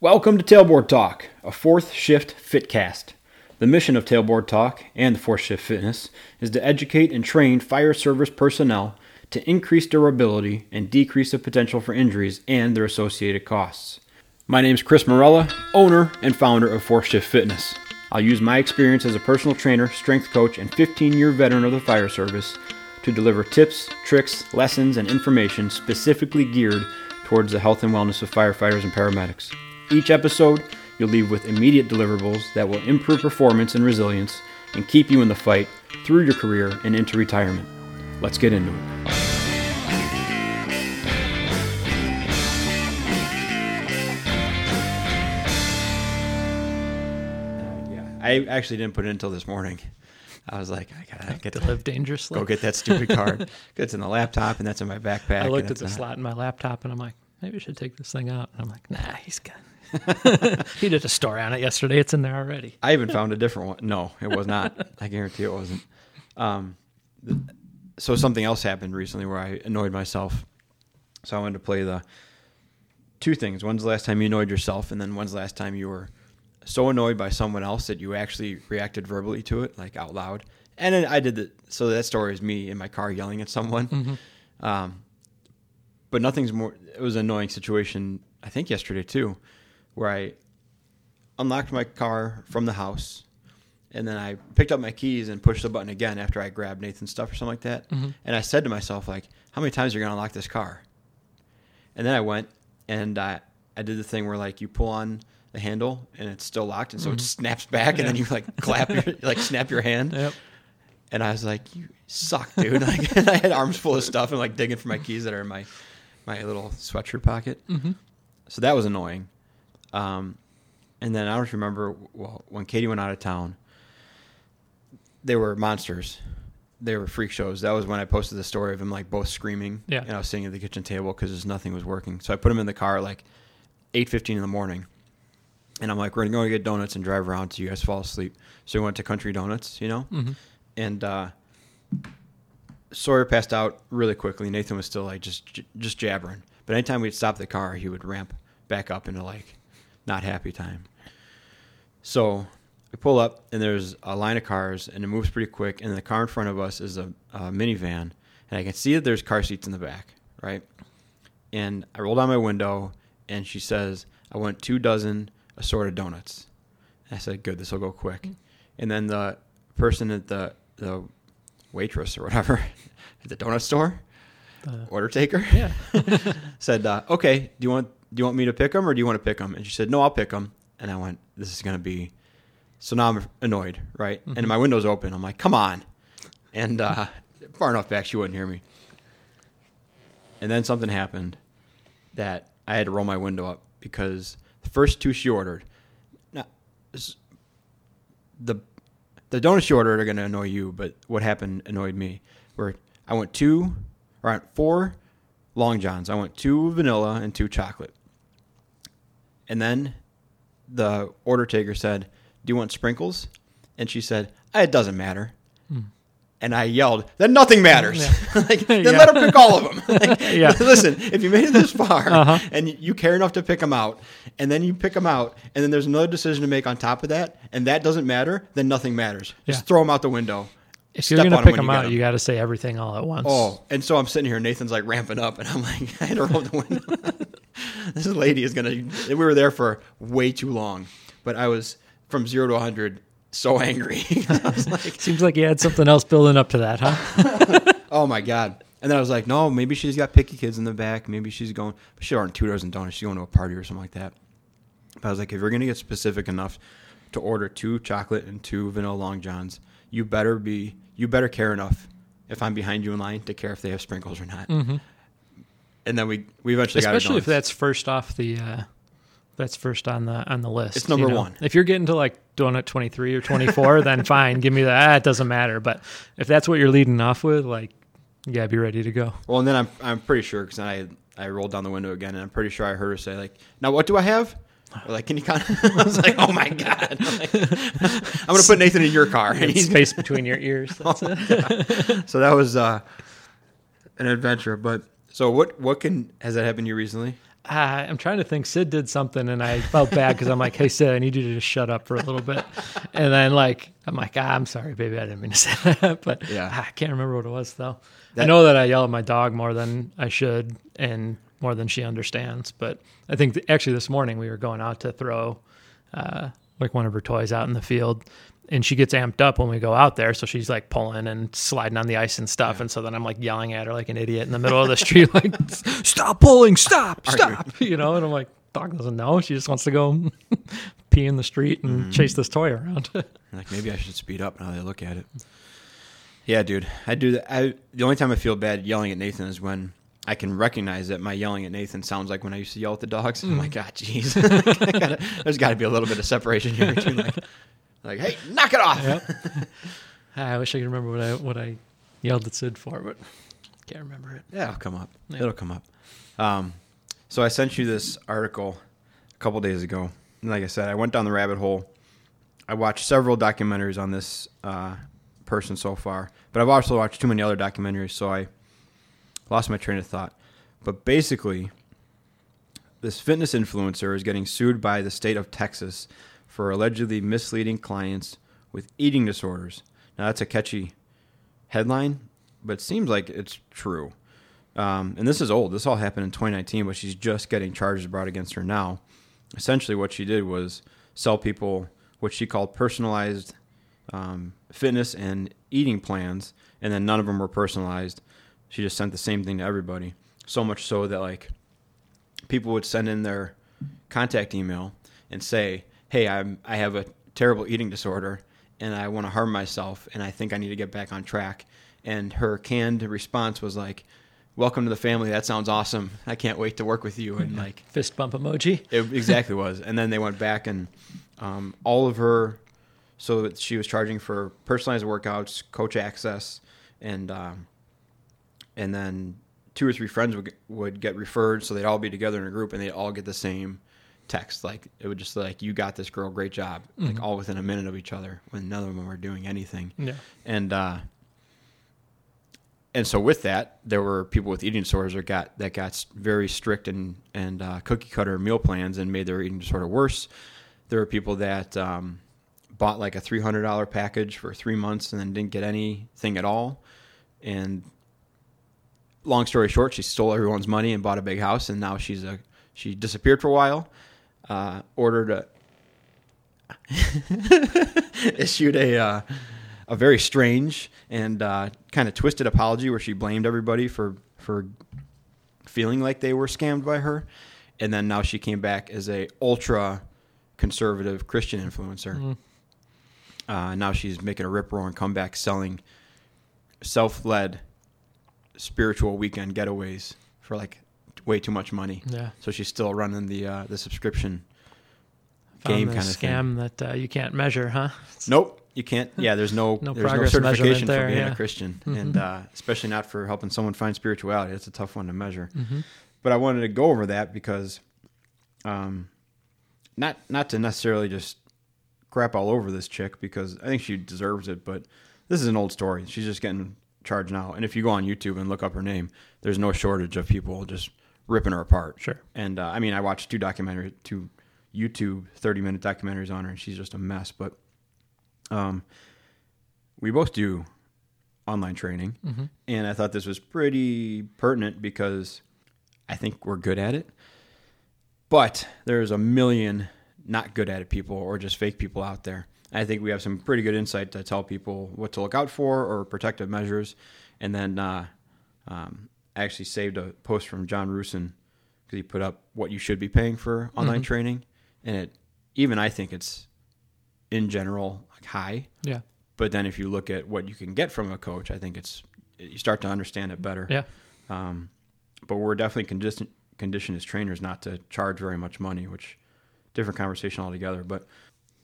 Welcome to Tailboard Talk, a fourth shift fitcast. The mission of Tailboard Talk and the fourth shift fitness is to educate and train fire service personnel to increase durability and decrease the potential for injuries and their associated costs. My name is Chris Morella, owner and founder of Fourth Shift Fitness. I'll use my experience as a personal trainer, strength coach, and 15 year veteran of the fire service to deliver tips, tricks, lessons, and information specifically geared towards the health and wellness of firefighters and paramedics. Each episode, you'll leave with immediate deliverables that will improve performance and resilience and keep you in the fight through your career and into retirement. Let's get into it. Uh, yeah, I actually didn't put it until this morning. I was like, I gotta get to live dangerously. go get that stupid card. it's in the laptop and that's in my backpack. I looked at the not- slot in my laptop and I'm like, maybe I should take this thing out. And I'm like, nah, he's good. he did a story on it yesterday. It's in there already. I even found a different one. No, it was not. I guarantee it wasn't. Um, so something else happened recently where I annoyed myself. So I wanted to play the two things. When's the last time you annoyed yourself, and then when's the last time you were so annoyed by someone else that you actually reacted verbally to it, like out loud. And then I did the so that story is me in my car yelling at someone. Um, but nothing's more. It was an annoying situation. I think yesterday too, where I unlocked my car from the house, and then I picked up my keys and pushed the button again after I grabbed Nathan's stuff or something like that. And I said to myself, like, how many times are you gonna unlock this car? And then I went and I I did the thing where like you pull on the handle and it's still locked, and so it snaps back, and then you like clap your like snap your hand. Yep. And I was like, "You suck, dude!" Like, and I had arms full of stuff and like digging for my keys that are in my my little sweatshirt pocket. Mm-hmm. So that was annoying. Um, and then I don't remember. Well, when Katie went out of town, they were monsters. They were freak shows. That was when I posted the story of them like both screaming. Yeah. And I was sitting at the kitchen table because nothing was working. So I put them in the car at like eight fifteen in the morning. And I'm like, we're gonna go get donuts and drive around till you guys fall asleep. So we went to Country Donuts, you know, Mm-hmm. and uh, Sawyer passed out really quickly. Nathan was still like just just jabbering. But anytime we'd stop the car, he would ramp back up into like not happy time. So we pull up, and there's a line of cars, and it moves pretty quick. And the car in front of us is a, a minivan, and I can see that there's car seats in the back, right? And I roll down my window, and she says, "I want two dozen assorted donuts." And I said, "Good, this will go quick." And then the person at the the waitress or whatever at the donut store, The- order taker, yeah. said, uh, "Okay, do you want do you want me to pick them or do you want to pick them?" And she said, "No, I'll pick them." And I went, "This is gonna be." So now I'm annoyed, right? And my window's open. I'm like, "Come on!" And uh, far enough back, she wouldn't hear me. And then something happened that I had to roll my window up because the first two she ordered, now, the the donuts she ordered are going to annoy you, but what happened annoyed me. Where I went two, or I want four long johns. I went two vanilla and two chocolate. And then the order taker said, "Do you want sprinkles?" And she said, "It doesn't matter." And I yelled, "Then nothing matters. like, then Yeah. let her pick all of them." Like, Yeah. Listen, if you made it this far Uh-huh. and you care enough to pick them out, and then you pick them out, and then there's another decision to make on top of that, and that doesn't matter, then nothing matters. Just throw them out the window. If you're gonna pick them out, 'em. you got to say everything all at once. Oh, and so I'm sitting here, Nathan's like ramping up, and I'm like, I had to roll the window. this lady is gonna. We were there for way too long, but I was from zero to 100 so angry. Like, Seems like you had something else building up to that, huh? oh my god. And then I was like, no, maybe she's got picky kids in the back. Maybe she's going. But she ordered two dozen donuts. She's going to a party or something like that. But I was like, if you're gonna get specific enough to order two chocolate and two vanilla long johns, you better be. You better care enough if I'm behind you in line to care if they have sprinkles or not. Mm-hmm. And then we we eventually Especially if that's first off the. Uh, that's first on the on the list. It's number you know? one. If you're getting to like donut 23 or 24, then fine, give me that. Ah, it doesn't matter. But if that's what you're leading off with, like, yeah, be ready to go. Well, and then I'm I'm pretty sure because I I rolled down the window again, and I'm pretty sure I heard her say like, "Now what do I have?" Or like, can you kind of? I was like, "Oh my god!" I'm, like, I'm gonna put Nathan in your car, and he's Space between your ears. That's it. so that was uh, an adventure. But so what what can has that happened to you recently? ah, I'm trying to think. Sid did something, and I felt bad because I'm like, "Hey, Sid, I need you to just shut up for a little bit." And then like, I'm like, ah, "I'm sorry, baby, I didn't mean to say that." But Yeah. ah, I can't remember what it was though. I know that I yell at my dog more than I should, and more than she understands. But I think th- actually this morning we were going out to throw uh, like one of her toys out in the field. And she gets amped up when we go out there, so she's like pulling and sliding on the ice and stuff. And so then I'm like yelling at her like an idiot in the middle of the street, like "Stop pulling! Stop! Stop!" You know. And I'm like, "Dog doesn't know. She just wants to go pee in the street and mm. chase this toy around." Like maybe I should speed up now that I look at it. Yeah, dude, I do that. I the only time I feel bad yelling at Nathan is when I can recognize that my yelling at Nathan sounds like when I used to yell at the dogs. I'm like, God, jeez, there's got to be a little bit of separation here between like, like, hey, knock it off. Yep. I wish I could remember what I what I yelled at Sid for, but can't remember it. Yeah, it'll come up. Yeah. It'll come up. Um, so I sent you this article a couple days ago. And like I said, I went down the rabbit hole. I watched several documentaries on this uh, person so far, but I've also watched too many other documentaries, so I lost my train of thought. But basically, this fitness influencer is getting sued by the state of Texas for allegedly misleading clients with eating disorders. Now, that's a catchy headline, but it seems like it's true. Um, and this is old. This all happened in 2019, but she's just getting charges brought against her now. Essentially, what she did was sell people what she called personalized um, fitness and eating plans, and then none of them were personalized. She just sent the same thing to everybody. So much so that like people would send in their contact email and say, "Hey, I'm I have a terrible eating disorder and I want to harm myself and I think I need to get back on track." And her canned response was like, "Welcome to the family. That sounds awesome. I can't wait to work with you." And like Fist bump emoji. it exactly was. And then they went back and um, all of her, so that she was charging for personalized workouts, coach access, and um, and then two or three friends would would get referred, so they'd all be together in a group and they'd all get the same text. Like it would just like, "You got this, girl. Great job!" Like all within a minute of each other, when none of them were doing anything Yeah. and uh, and so with that, there were people with eating disorders that got that got very strict and and uh, cookie cutter meal plans and made their eating disorder worse. There were people that um, bought like a three hundred dollar package for three months and then didn't get anything at all. And long story short, she stole everyone's money and bought a big house, and now she's a she disappeared for a while. Uh, ordered a issued a uh, a very strange and uh, kind of twisted apology where she blamed everybody for for feeling like they were scammed by her, and then now she came back as a ultra conservative Christian influencer. Uh, now she's making a rip roaring comeback, selling self led spiritual weekend getaways for like way too much money. Yeah. So she's still running the uh, the subscription Found game kind of thing. scam that uh, you can't measure, huh? Nope, you can't. Yeah, there's no, No there's no certification there, for being yeah. a Christian, Mhm. and uh, especially not for helping someone find spirituality. That's a tough one to measure. Mm-hmm. But I wanted to go over that because, um, not not to necessarily just crap all over this chick because I think she deserves it, but this is an old story. She's just getting charged now, and if you go on YouTube and look up her name, there's no shortage of people just ripping her apart. Sure. And uh, I mean, I watched two documentaries, two YouTube 30 minute documentaries on her, and she's just a mess. But um, we both do online training, Mm-hmm. and I thought this was pretty pertinent because I think we're good at it. But there's a million not good at it people or just fake people out there. I think we have some pretty good insight to tell people what to look out for or protective measures. And then uh, um, I actually saved a post from John Rusin because he put up what you should be paying for online Mhm. training, and it even I think it's in general like high. Yeah. But then if you look at what you can get from a coach, I think it's you start to understand it better. Yeah. Um, but we're definitely conditioned conditioned as trainers not to charge very much money, which different conversation altogether. But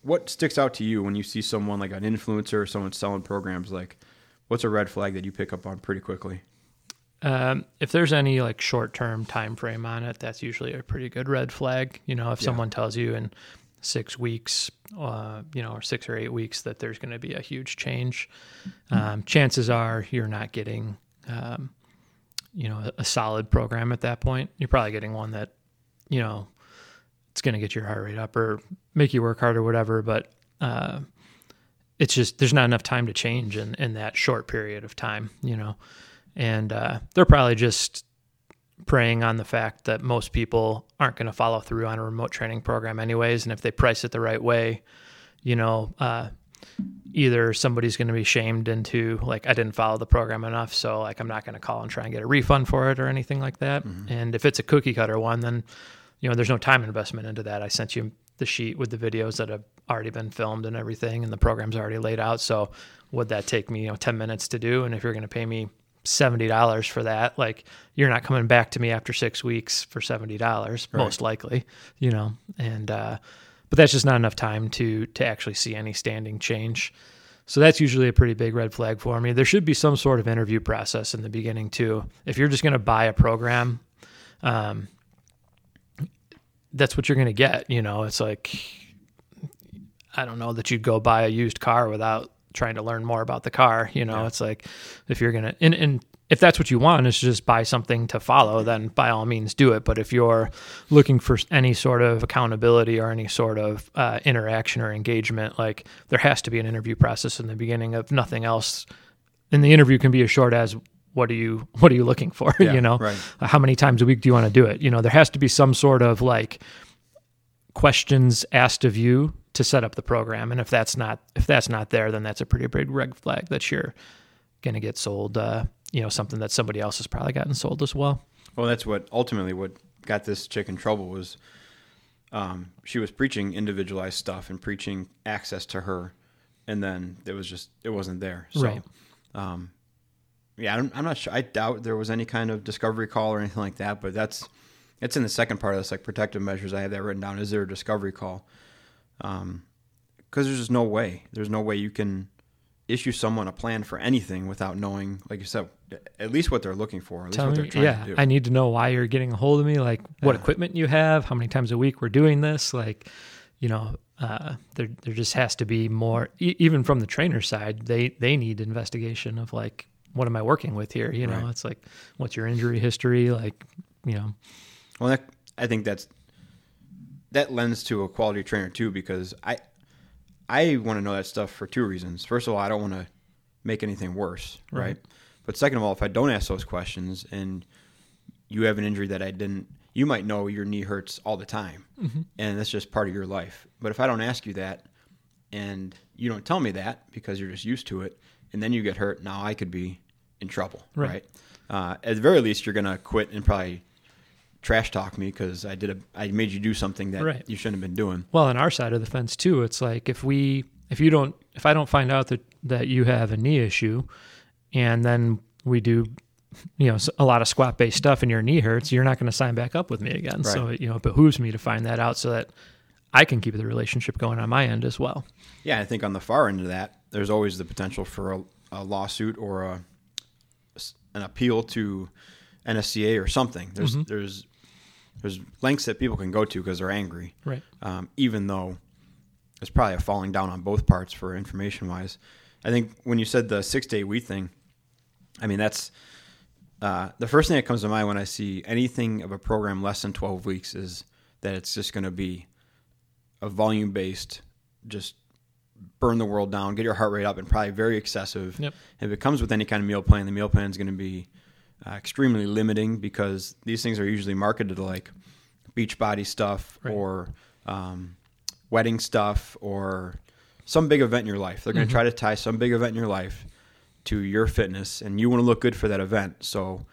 what sticks out to you when you see someone like an influencer or someone selling programs? Like, what's a red flag that you pick up on pretty quickly? Um, if there's any like short term time frame on it, that's usually a pretty good red flag. You know, if Yeah. someone tells you in six weeks, uh, you know, or six or eight weeks that there's going to be a huge change, um, chances are you're not getting, um, you know, a, a solid program at that point. You're probably getting one that you know, it's going to get your heart rate up or make you work hard or whatever. But uh, it's just there's not enough time to change in in that short period of time, you know. And uh, they're probably just preying on the fact that most people aren't going to follow through on a remote training program anyways. And if they price it the right way you know uh, either somebody's going to be shamed into like i didn't follow the program enough so like i'm not going to call and try and get a refund for it or anything like that. Mm-hmm. and if it's a cookie cutter one then you know there's no time investment into that. I sent you the sheet with the videos that have already been filmed and everything and the program's already laid out. So would that take me you know 10 minutes to do? And if you're going to pay me $70 for that like you're not coming back to me after six weeks for $70 right. most likely you know and uh, but that's just not enough time to to actually see any standing change. So that's usually a pretty big red flag for me. There should be some sort of interview process in the beginning too. If you're just going to buy a program um, that's what you're going to get you know? It's like i don't know that you'd go buy a used car without trying to learn more about the car. You know, yeah. it's like if you're gonna and, and if that's what you want is just buy something to follow, then by all means do it. But if you're looking for any sort of accountability or any sort of uh, interaction or engagement, like there has to be an interview process in the beginning of nothing else. And the interview can be as short as what are you what are you looking for? Yeah, you know, right. how many times a week do you want to do it? You know, there has to be some sort of like questions asked of you to set up the program. And if that's not if that's not there, then that's a pretty big red flag that you're going to get sold. Uh, you know, something that somebody else has probably gotten sold as well. Well, that's what ultimately what got this chick in trouble was um, she was preaching individualized stuff and preaching access to her, and then it was just it wasn't there. So, right. Um, yeah, I'm, I'm not sure. I doubt there was any kind of discovery call or anything like that. But that's it's in the second part of this, like protective measures. I have that written down. Is there a discovery call? Um, because there's just no way. There's no way you can issue someone a plan for anything without knowing, like you said, at least what they're looking for. At least Tell what they're trying yeah, to do. I need to know why you're getting a hold of me, like what yeah. equipment you have, how many times a week we're doing this, like, you know, uh, there there just has to be more. E- even from the trainer side, they they need investigation of like, what am I working with here? You know, right. it's like, what's your injury history? Like, you know. Well, that, I think that's that lends to a quality trainer too because I I want to know that stuff for two reasons. First of all, I don't want to make anything worse, right? But second of all, if I don't ask those questions and you have an injury that I didn't, you might know your knee hurts all the time, mm-hmm. and that's just part of your life. But if I don't ask you that, and you don't tell me that because you're just used to it, and then you get hurt, now I could be in trouble, right? right? Uh, at the very least, you're gonna quit and probably trash talk me because I did a I made you do something that right. you shouldn't have been doing. Well, on our side of the fence too, it's like if we if you don't if I don't find out that that you have a knee issue, and then we do you know a lot of squat based stuff and your knee hurts, you're not going to sign back up with me again. Right. So you know it behooves me to find that out so that I can keep the relationship going on my end as well. Yeah, I think on the far end of that, there's always the potential for a, a lawsuit or a an appeal to NSCA or something. There's mm-hmm. there's there's lengths that people can go to because they're angry. Right. Um, even though it's probably a falling down on both parts for information wise. I think when you said the six to eight week thing, I mean that's uh, the first thing that comes to mind when I see anything of a program less than twelve weeks is that it's just going to be a volume based, just burn the world down, get your heart rate up, and probably very excessive. Yep. If it comes with any kind of meal plan, the meal plan is going to be uh, extremely limiting because these things are usually marketed like beach body stuff right. or um, wedding stuff or some big event in your life. They're going to mm-hmm. try to tie some big event in your life to your fitness, and you want to look good for that event. So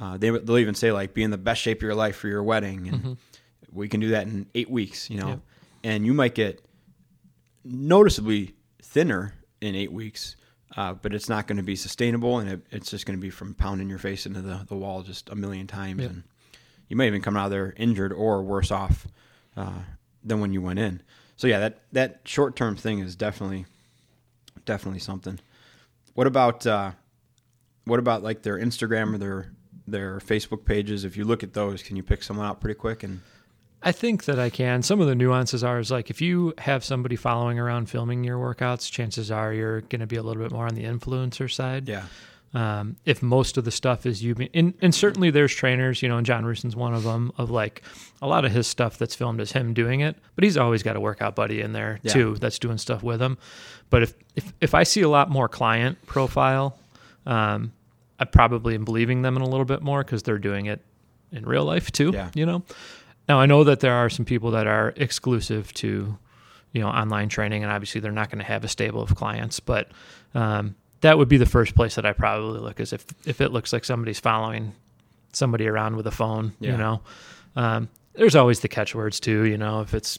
uh, they, will even say like be in the best shape of your life for your wedding, and mm-hmm. we can do that in eight weeks. You know, yep. and you might get noticeably thinner in eight weeks uh, but it's not going to be sustainable, and it, it's just going to be from pounding your face into the, the wall just a million times, yep. and you may even come out of there injured or worse off uh, than when you went in. So yeah, that that short term thing is definitely definitely something. What about uh, what about like their Instagram or their their Facebook pages? If you look at those, can you pick someone out pretty quick and I think that I can. Some of the nuances are is like if you have somebody following around filming your workouts, chances are you're going to be a little bit more on the influencer side. Yeah. um, if most of the stuff is you, being, and, and certainly there's trainers, you know, and John Rusin's one of them, of like a lot of his stuff that's filmed is him doing it, but he's always got a workout buddy in there Yeah. too that's doing stuff with him. But if, if, if I see a lot more client profile, um, I probably am believing them in a little bit more because they're doing it in real life too, Yeah. you know? Now I know that there are some people that are exclusive to, you know, online training, and obviously they're not going to have a stable of clients, but um, that would be the first place that I probably look is if if it looks like somebody's following somebody around with a phone, Yeah. you know. Um, there's always the catchwords too, you know, if it's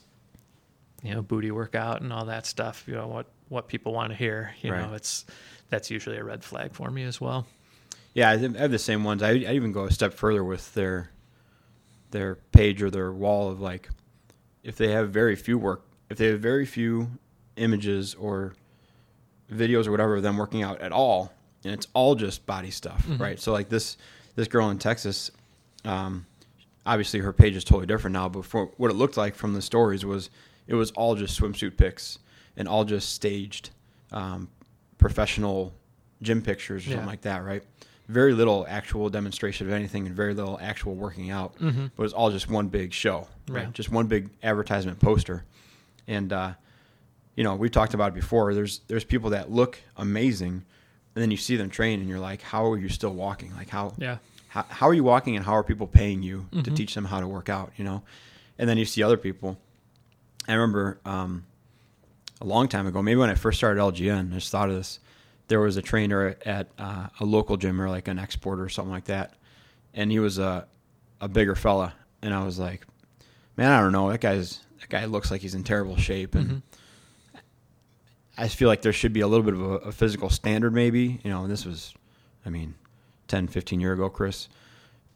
you know booty workout and all that stuff, you know what what people want to hear, you know, it's that's usually a red flag for me as well. Yeah, I I have the same ones. I, I even go a step further with their their page or their wall of like if they have very few work if they have very few images or videos or whatever of them working out at all and it's all just body stuff Mhm. right so like this this girl in texas um, obviously her page is totally different now but for what it looked like from the stories was it was all just swimsuit pics and all just staged um, professional gym pictures or Yeah. something like that right very little actual demonstration of anything and very little actual working out Mm-hmm. but it's all just one big show, right? Yeah. Just one big advertisement poster. And uh, you know, we've talked about it before. There's there's people that look amazing, and then you see them train, and you're like, how are you still walking? Like how Yeah. how, how are you walking, and how are people paying you to Mhm. teach them how to work out? You know, and then you see other people. I remember um, a long time ago, maybe when I first started LGN, I just thought of this. There was a trainer at uh, a local gym or like an exporter or something like that, and he was a a bigger fella, and I was like, man, I don't know, that guy's that guy looks like he's in terrible shape, and Mhm. I just feel like there should be a little bit of a, a physical standard, maybe. You know, and this was, I mean, 10, 15 year ago, Chris,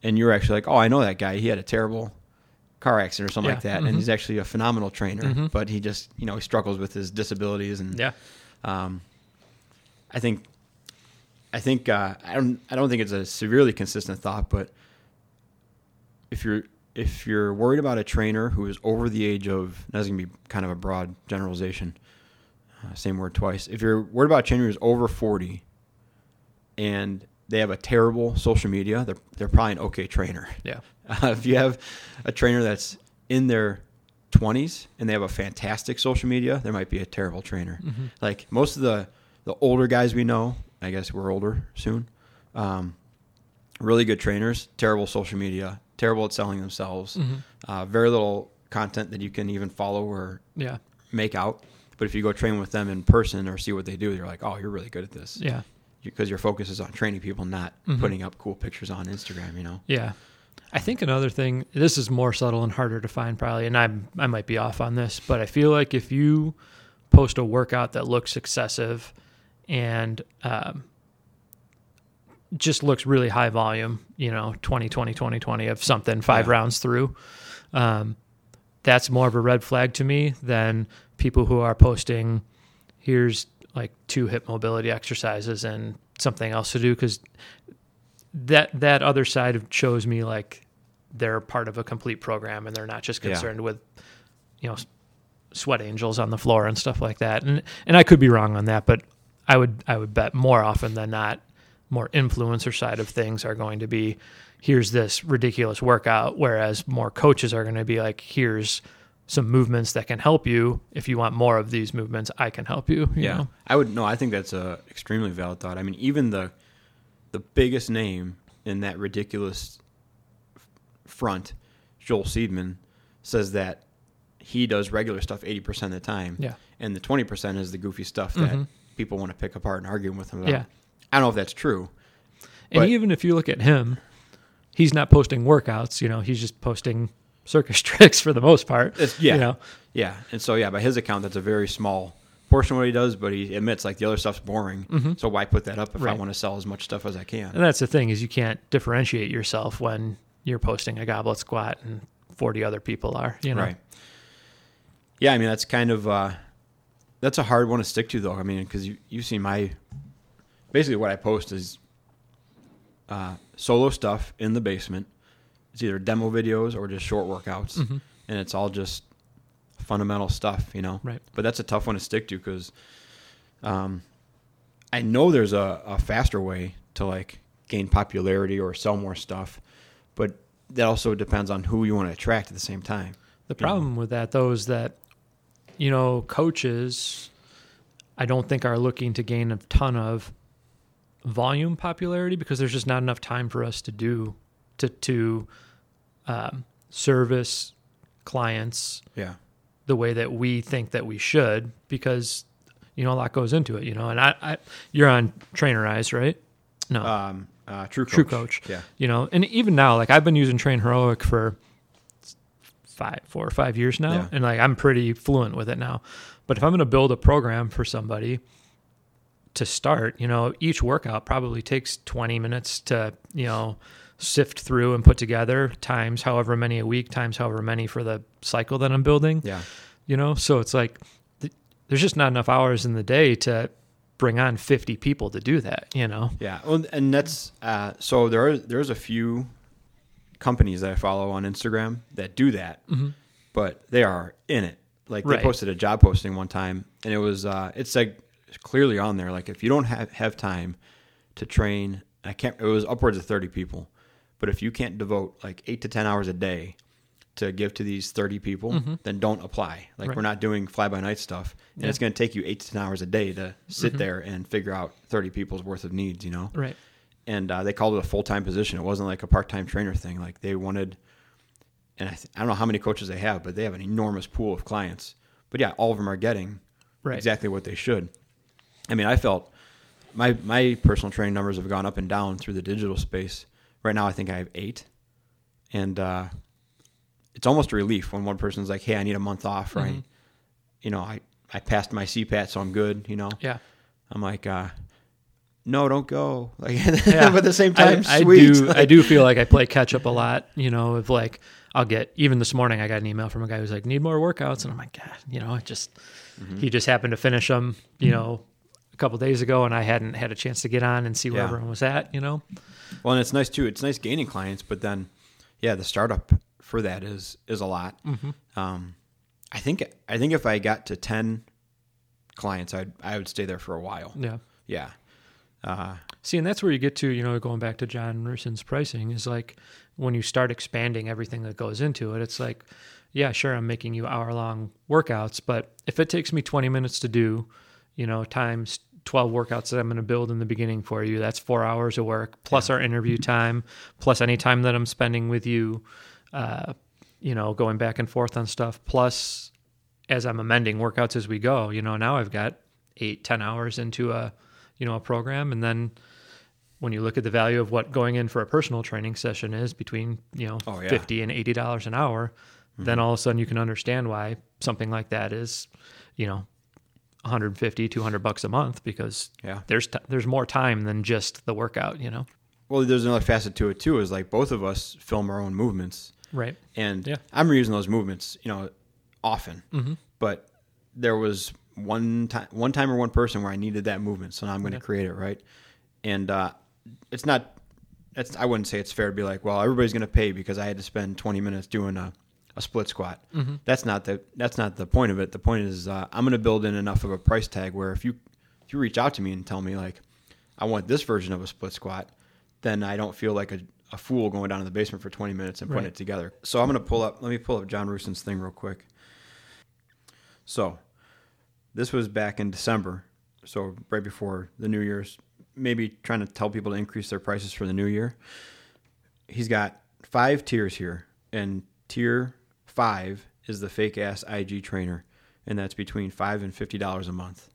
and you were actually like, oh, I know that guy. He had a terrible car accident or something like Yeah. that, Mhm. and he's actually a phenomenal trainer, Mhm. but he just, you know, he struggles with his disabilities and Yeah. um, I think, I think uh, I don't I don't think it's a severely consistent thought, but if you're if you're worried about a trainer who is over the age of that's gonna be kind of a broad generalization, uh, same word twice. If you're worried about a trainer who's over forty, and they have a terrible social media, they're they're probably an okay trainer. Yeah. Uh, if you have a trainer that's in their 20s and they have a fantastic social media, there might be a terrible trainer. Mhm. Like most of the the older guys we know, I guess we're older soon. Um, really good trainers, terrible social media, terrible at selling themselves. Mhm. Uh, very little content that you can even follow or Yeah. make out. But if you go train with them in person or see what they do, you're like, oh, you're really good at this. Yeah. Because your focus is on training people, not Mhm. putting up cool pictures on Instagram. You know. Yeah. I think another thing, this is more subtle and harder to find probably, and I I might be off on this, but I feel like if you post a workout that looks excessive and um, just looks really high volume, you know, 20, 20, 20, 20 of something five Yeah. rounds through, um, that's more of a red flag to me than people who are posting, here's like two hip mobility exercises and something else to do because that that other side of shows me like they're part of a complete program and they're not just Yeah. concerned with you know sweat angels on the floor and stuff like that and and I could be wrong on that but I would I would bet more often than not more influencer side of things are going to be here's this ridiculous workout whereas more coaches are going to be like here's some movements that can help you if you want more of these movements I can help you, you yeah, know? I would no. I think that's a extremely valid thought. I mean, even the the biggest name in that ridiculous front, Joel Seedman, says that he does regular stuff eighty percent of the time, yeah and the twenty percent is the goofy stuff that Mhm. People want to pick apart and argue with him about. yeah I don't know if that's true. And But- even if you look at him, he's not posting workouts. You know, he's just posting circus tricks for the most part. Yeah, You know, yeah, and so yeah, by his account, that's a very small portion of what he does, but he admits like the other stuff's boring. Mhm. So why put that up if I want to sell as much stuff as I can? and that's the thing is you can't differentiate yourself when you're posting a goblet squat and 40 other people are. You know, Right. Yeah, I mean that's kind of uh, that's a hard one to stick to though. I mean, because you you see my basically what I post is uh, solo stuff in the basement. It's either demo videos or just short workouts, Mhm. and it's all just fundamental stuff, you know. Right. But that's a tough one to stick to because um, I know there's a, a faster way to like gain popularity or sell more stuff, but that also depends on who you want to attract at the same time. The problem with that, though, is that you know coaches, I don't think are looking to gain a ton of volume popularity because there's just not enough time for us to do to to um, service clients Yeah. the way that we think that we should because you know a lot goes into it. You know, and I, I you're on Trainerize, right? No, Um, uh, True Coach. True Coach. Yeah. you know, and even now, like I've been using Train Heroic for five, four or five years now, Yeah. and like I'm pretty fluent with it now. But if I'm going to build a program for somebody to start, you know, each workout probably takes 20 minutes to, you know, sift through and put together times however many a week times however many for the cycle that I'm building Yeah. you know so it's like th- there's just not enough hours in the day to bring on 50 people to do that you know Yeah, well, and that's uh, so there are there's a few companies that I follow on Instagram that do that, but they are in it. Like they Mm-hmm. Posted a job posting one time, and it was uh, it's like clearly on there. Like if you don't have have time to train, I can't. It was upwards of thirty people, but if you can't devote like eight to ten hours a day to give to these 30 people, then don't apply. Like Mm-hmm. Right. we're not doing fly by night stuff. And Yeah. Mm-hmm. it's going to take you eight to 10 hours a day to sit there and figure out 30 people's worth of needs, you know? right and uh, they called it a full time position. It wasn't like a part time trainer thing. Like they wanted, and I, th- I don't know how many coaches they have, but they have an enormous pool of clients. But yeah, all of them are getting Right. exactly what they should. I mean, I felt my my personal training numbers have gone up and down through the digital space. Right now, I think I have eight, and uh, it's almost a relief when one person's like, "Hey, I need a month off," right? You know, I I passed my CPAT, so I'm good. You know, yeah I'm like, uh, no, don't go. Like, Yeah. but at the same time, I, I do Like, i do feel like i play catch up a lot you know of like i'll get even this morning i got an email from a guy who's like need more workouts and i'm like god you know it just Mm-hmm. he just happened to finish them you know a couple days ago and i hadn't had a chance to get on and see where Yeah. everyone was at you know Well, and it's nice too. It's nice gaining clients, but then, yeah, the startup for that is is a lot. Mm-hmm. Um, I think I think if I got to ten clients, I'd I would stay there for a while. yeah Yeah. Uh, See, and that's where you get to, you know, going back to John Rusin's pricing is like when you start expanding everything that goes into it, it's like, yeah, sure, I'm making you hour long workouts, but if it takes me 20 minutes to do, you know, times 12 workouts that I'm going to build in the beginning for you, that's four hours of work, plus our interview time, plus any time that I'm spending with you, uh, you know, going back and forth on stuff, plus as I'm amending workouts as we go, you know, now I've got eight, ten hours into a, you know, a program. And then when you look at the value of what going in for a personal training session is between, you know, Oh, yeah. 50 and $80 an hour, then all of a sudden you can understand why something like that is, you know, 150, 200 bucks a month because yeah. there's, t- there's more time than just the workout, you know? Well, there's another facet to it too. Is like both of us film our own movements, Right. and Yeah. I'm reusing those movements, you know, often. Mm-hmm. But there was one time, one time or one person where I needed that movement, so now I'm going to Yeah. create it, right? And uh, it's not. It's I wouldn't say it's fair to be like, well, everybody's going to pay because I had to spend 20 minutes doing a, a split squat. Mm-hmm. That's not the that's not the point of it. The point is uh, I'm going to build in enough of a price tag where if you if you reach out to me and tell me like I want this version of a split squat, then I don't feel like a, a fool going down to the basement for 20 minutes and putting Right. it together. So I'm going to pull up, let me pull up John Rusin's thing real quick. So this was back in December. So right before the New Year's, maybe trying to tell people to increase their prices for the new year. He's got five tiers here, and tier five is the fake ass IG trainer, and that's between five and fifty dollars a month.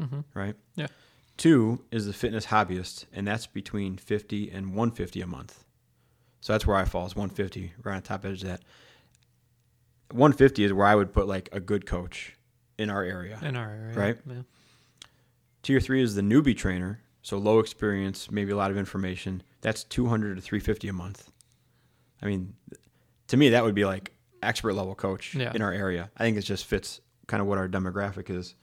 Mm-hmm. Right? Yeah. Two is the fitness hobbyist, and that's between fifty and one fifty a month. So that's where I fall is one fifty, right on top edge of that. One fifty is where I would put like a good coach in our area. In our area. Right. Yeah. Tier three is the newbie trainer, so low experience, maybe a lot of information. That's two hundred to three fifty a month. I mean, to me, that would be like expert level coach Yeah. in our area. I think it just fits kind of what our demographic is.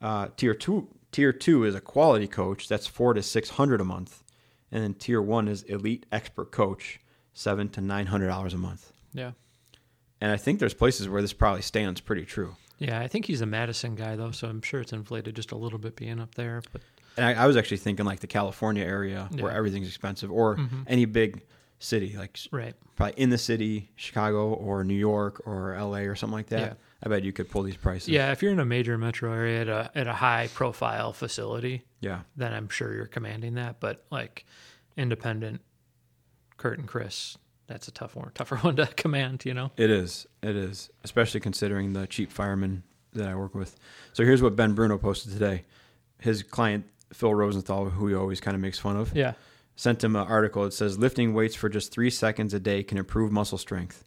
Uh, tier two, tier two is a quality coach. That's four to six hundred a month, and then tier one is elite expert coach, seven to nine hundred dollars a month. Yeah. And I think there's places where this probably stands pretty true. Yeah. I think he's a Madison guy though. So I'm sure it's inflated just a little bit being up there, but and I, I was actually thinking like the California area where everything's expensive, or Mhm. any big city, like Right. probably in the city, Chicago or New York or LA or something like that. Yeah. I bet you could pull these prices. Yeah, if you're in a major metro area at a at a high profile facility, yeah, then I'm sure you're commanding that. But like independent, Curt and Chris, that's a tough one, tougher one to command. You know. it is. It is, especially considering the cheap firemen that I work with. So here's what Ben Bruno posted today. His client Phil Rosenthal, who he always kind of makes fun of, Yeah. sent him an article. It says lifting weights for just three seconds a day can improve muscle strength.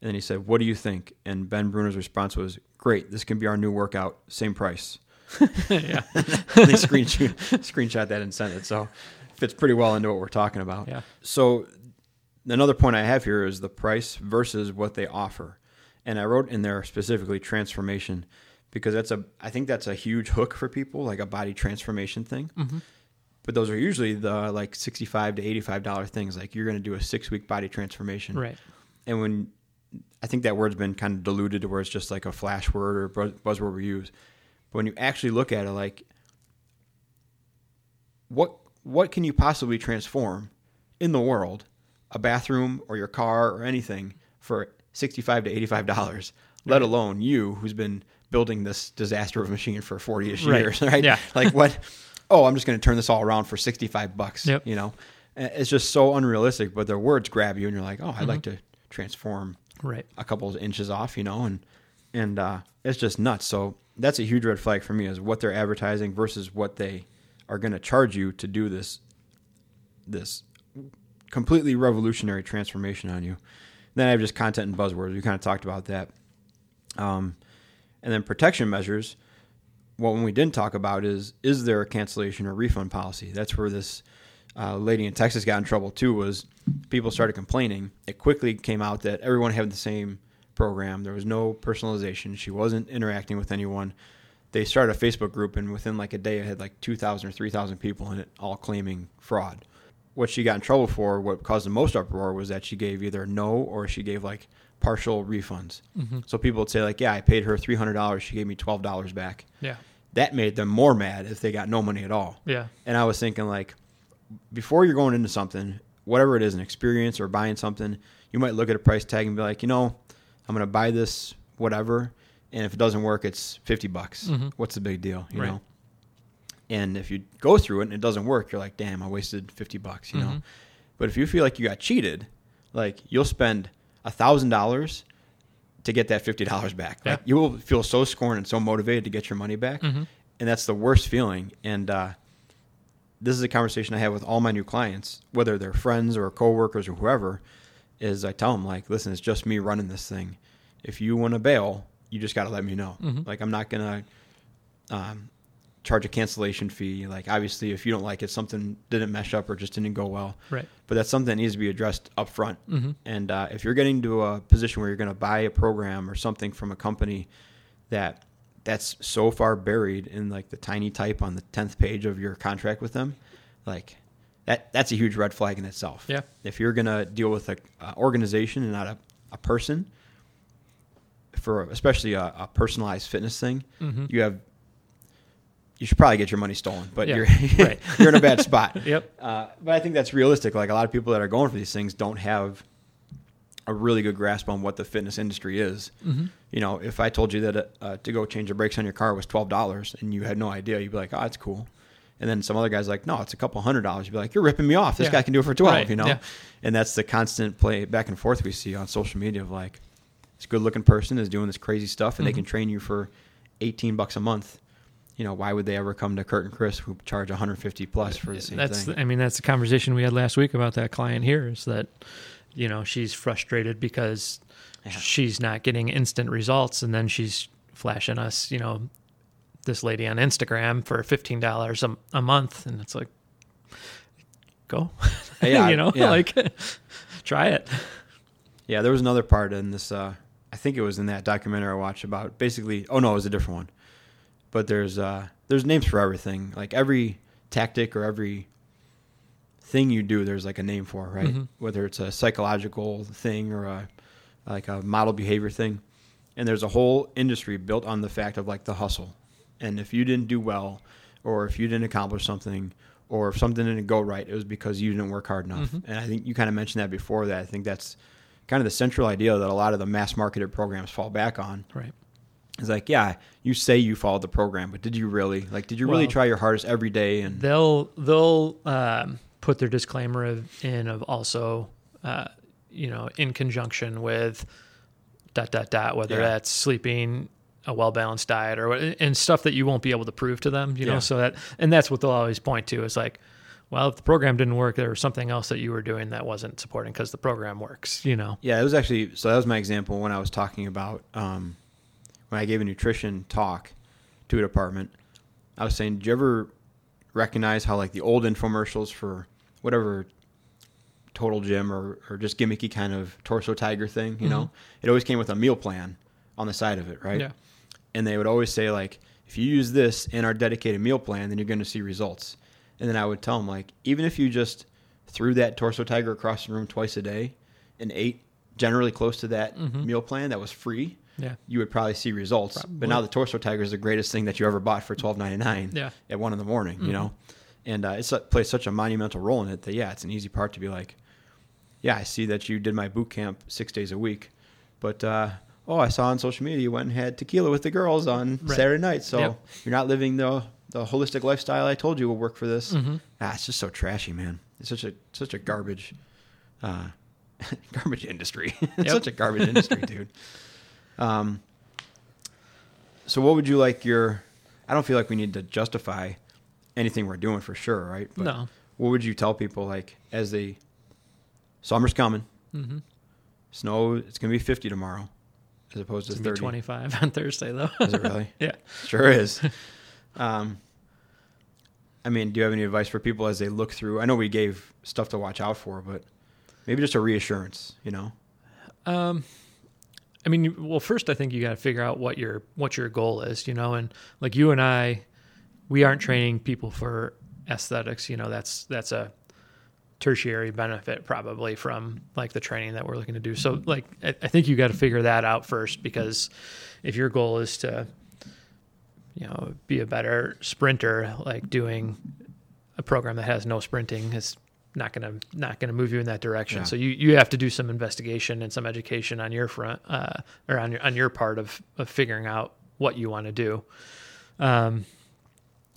And then he said, "What do you think?" And Ben Bruno's response was, "Great, this can be our new workout, same price." yeah. they screenshot screenshot that and sent it. So fits pretty well into what we're talking about. Yeah. So another point I have here is the price versus what they offer. And I wrote in there specifically transformation because that's a I think that's a huge hook for people, like a body transformation thing. Mhm. But those are usually the like sixty five to eighty five dollar things. Like you're gonna do a six week body transformation. Right. And when I think that word's been kind of diluted to where it's just like a flash word or buzzword we use. But when you actually look at it, like what what can you possibly transform in the world, a bathroom or your car or anything for sixty five to eighty five dollars, let alone you who's been building this disaster of a machine for forty ish Right. years, right? Yeah. like what? Oh, I'm just going to turn this all around for sixty five bucks. Yep. You know, it's just so unrealistic. But the words grab you, and you're like, oh, I'd like Mm-hmm. to transform Right. a couple of inches off, you know, and and uh, it's just nuts. So that's a huge red flag for me is what they're advertising versus what they are going to charge you to do this this completely revolutionary transformation on you. Then I have just content and buzzwords. We kind of talked about that. Um, and then protection measures. What we didn't talk about is is there a cancellation or refund policy? That's where this uh, lady in Texas got in trouble too. Was people started complaining. It quickly came out that everyone had the same program. There was no personalization. She wasn't interacting with anyone. They started a Facebook group, and within like a day, it had like two thousand or three thousand people in it, all claiming fraud. What she got in trouble for, what caused the most uproar, was that she gave either no or she gave like partial refunds. Mm-hmm. So people would say like, "Yeah, I paid her three hundred dollars. She gave me twelve dollars back." Yeah. That made them more mad if they got no money at all. Yeah. And I was thinking like, before you're going into something, whatever it is, an experience or buying something, you might look at a price tag and be like, you know, I'm going to buy this whatever, and if it doesn't work, it's fifty bucks. Mhm. What's the big deal, you Right. know? And if you go through it and it doesn't work, you're like, damn, I wasted fifty bucks, you know. Mhm. But if you feel like you got cheated, like you'll spend a thousand dollars to get that fifty dollars back. Like you will feel so scorned and so motivated to get your money back, Mhm. and that's the worst feeling. And uh, this is a conversation I have with all my new clients, whether they're friends or coworkers or whoever. Is I tell them like, listen, it's just me running this thing. If you want to bail, you just got to let me know. Mhm. Like I'm not gonna um, charge a cancellation fee. Like obviously, if you don't like it, something didn't mesh up or just didn't go well. Right. But that's something that needs to be addressed up front. Mm-hmm. And uh, if you're getting to a position where you're going to buy a program or something from a company that that's so far buried in like the tiny type on the tenth page of your contract with them, like that that's a huge red flag in itself. Yeah. If you're going to deal with a uh, organization and not a, a person, for especially a, a personalized fitness thing, Mhm. you have you should probably get your money stolen, but Yeah, you're right. you're in a bad spot. Yep. Uh, but I think that's realistic. Like a lot of people that are going for these things don't have a really good grasp on what the fitness industry is. Mhm. You know, if I told you that uh, to go change the brakes on your car was twelve dollars and you had no idea, you'd be like, "Oh, that's cool." And then some other guys like, "No, it's a couple hundred dollars." You'd be like, "You're ripping me off. This Yeah. guy can do it for twelve. Right, You know, yeah. and that's the constant play back and forth we see on social media of like, this good looking person is doing this crazy stuff and they Mhm. can train you for eighteen bucks a month. You know, why would they ever come to Curt and Chris who charge 150 plus for the same that's thing? I mean that's the conversation we had last week about that client here is that you know she's frustrated because Yeah. she's not getting instant results and then she's flashing us you know this lady on Instagram for fifteen dollars a a month and it's like go Yeah, you know yeah. like try it Yeah, there was another part in this. Uh, I think it was in that documentary I watched about basically. Oh no, it was a different one. But there's uh, there's names for everything. Like every tactic or every thing you do, there's like a name for, right? Mhm. Whether it's a psychological thing or a like a model behavior thing. And there's a whole industry built on the fact of like the hustle. And if you didn't do well, or if you didn't accomplish something, or if something didn't go right, it was because you didn't work hard enough. Mm-hmm. And I think you kind of mentioned that before. That I think that's kind of the central idea that a lot of the mass marketed programs fall back on. Right. It's like, yeah, you say you followed the program, but did you really? Like, did you really Well, try your hardest every day? And They'll they'll um, put their disclaimer of, in of also, uh, you know, in conjunction with dot dot dot, whether Yeah. that's sleeping, a well balanced diet, or what, and stuff that you won't be able to prove to them. You know, Yeah. so that and that's what they'll always point to is like. Well, if the program didn't work, there was something else that you were doing that wasn't supporting because the program works. You know, Yeah, it was actually so that was my example when I was talking about um, when I gave a nutrition talk to a department. I was saying, did you ever recognize how like the old infomercials for whatever total gym or, or just gimmicky kind of torso tiger thing, you know, mm-hmm. it always came with a meal plan on the side of it, right? Yeah. And they would always say like, if you use this in our dedicated meal plan, then you're going to see results. And then I would tell them like, even if you just threw that torso tiger across the room twice a day and ate generally close to that mm-hmm. meal plan that was free, yeah, you would probably see results. But now the torso tiger is the greatest thing that you ever bought for twelve ninety nine. Yeah. At one in the morning, you know, and uh, it's it plays such a monumental role in it that yeah, it's an easy part to be like, yeah, I see that you did my boot camp six days a week, but uh, oh, I saw on social media you went and had tequila with the girls on Right. Saturday night, so Yep. you're not living the the holistic lifestyle I told you will work for this. Mhm. Ah, it's just so trashy, man. It's such a such a garbage, uh, garbage industry. it's Yep. such a garbage industry, dude. Um. So, what would you like your? I don't feel like we need to justify anything we're doing for sure, right? But no, What would you tell people like as they? Summer's coming. mm-hmm. Snow. It's gonna be fifty tomorrow, as opposed to it's gonna be thirty. twenty five on Thursday though. Is it really? yeah. Sure is. um, I mean, do you have any advice for people as they look through? I know we gave stuff to watch out for, but maybe just a reassurance, you know? Um, I mean, well, first I think you got to figure out what your what your goal is, you know, and like you and I, we aren't training people for aesthetics. You know, that's that's a tertiary benefit probably from like the training that we're looking to do. So like I, I think you got to figure that out first because if your goal is to you know be a better sprinter, like doing a program that has no sprinting is not gonna not gonna move you in that direction. Yeah. So you you have to do some investigation and some education on your front uh, or on your on your part of of figuring out what you want to do. Um,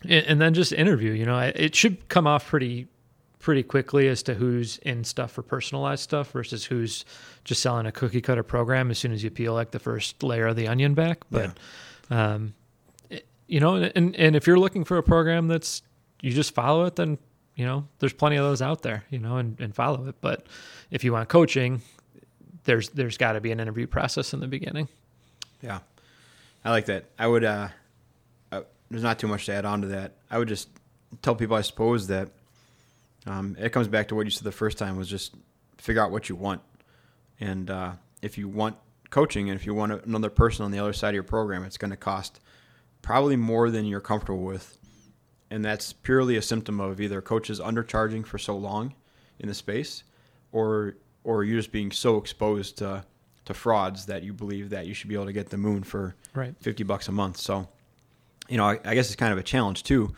and, and then just interview. You know, I- it should come off pretty pretty quickly as to who's in stuff for personalized stuff versus who's just selling a cookie cutter program as soon as you peel like the first layer of the onion back. But um, it- you know, and and if you're looking for a program that's you just follow it, then you know there's plenty of those out there. You know, and, and follow it. But if you want coaching, there's there's got to be an interview process in the beginning. Yeah. I like that. I would, uh, uh, there's not too much to add on to that. I would just tell people, I suppose, that um, it comes back to what you said the first time was just figure out what you want. And uh, if you want coaching and if you want another person on the other side of your program, it's going to cost probably more than you're comfortable with. And that's purely a symptom of either coaches undercharging for so long in the space or or you just being so exposed to to frauds that you believe that you should be able to get the moon for Right. 50 bucks a month. So, you know, I, I guess it's kind of a challenge too.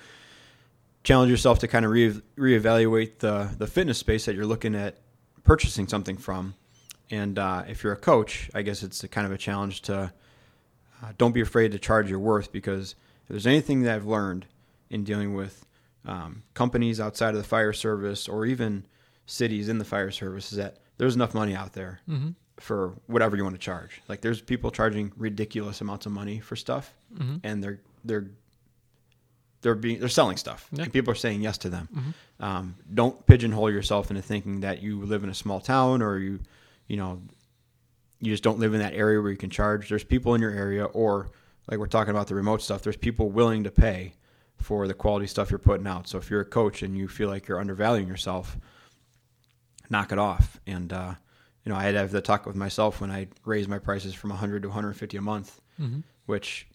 Challenge yourself to kind of re- reevaluate the the fitness space that you're looking at purchasing something from. And uh, if you're a coach, I guess it's a kind of a challenge to uh, don't be afraid to charge your worth because if there's anything that I've learned in dealing with um, companies outside of the fire service or even cities in the fire service is that there's enough money out there Mm-hmm. for whatever you want to charge. Like there's people charging ridiculous amounts of money for stuff, Mm-hmm. and they're they're they're being they're selling stuff, Yeah. and people are saying yes to them. Mhm. Um, don't pigeonhole yourself into thinking that you live in a small town or you you know you just don't live in that area where you can charge. There's people in your area, or like we're talking about the remote stuff. There's people willing to pay for the quality stuff you're putting out. So if you're a coach and you feel like you're undervaluing yourself, knock it off. And uh, you know, I had to have the talk with myself when I raised my prices from 100 to 150 a month, Mm-hmm. which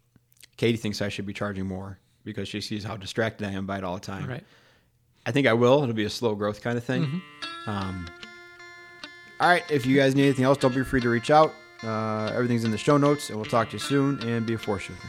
Katie thinks I should be charging more because she sees how distracted I am by it all the time. Right. I think I will. It'll be a slow growth kind of thing. Mhm. Um, all right. If you guys need anything else, don't be free to reach out. Uh, everything's in the show notes, and we'll talk to you soon. And be a 4th Shifter.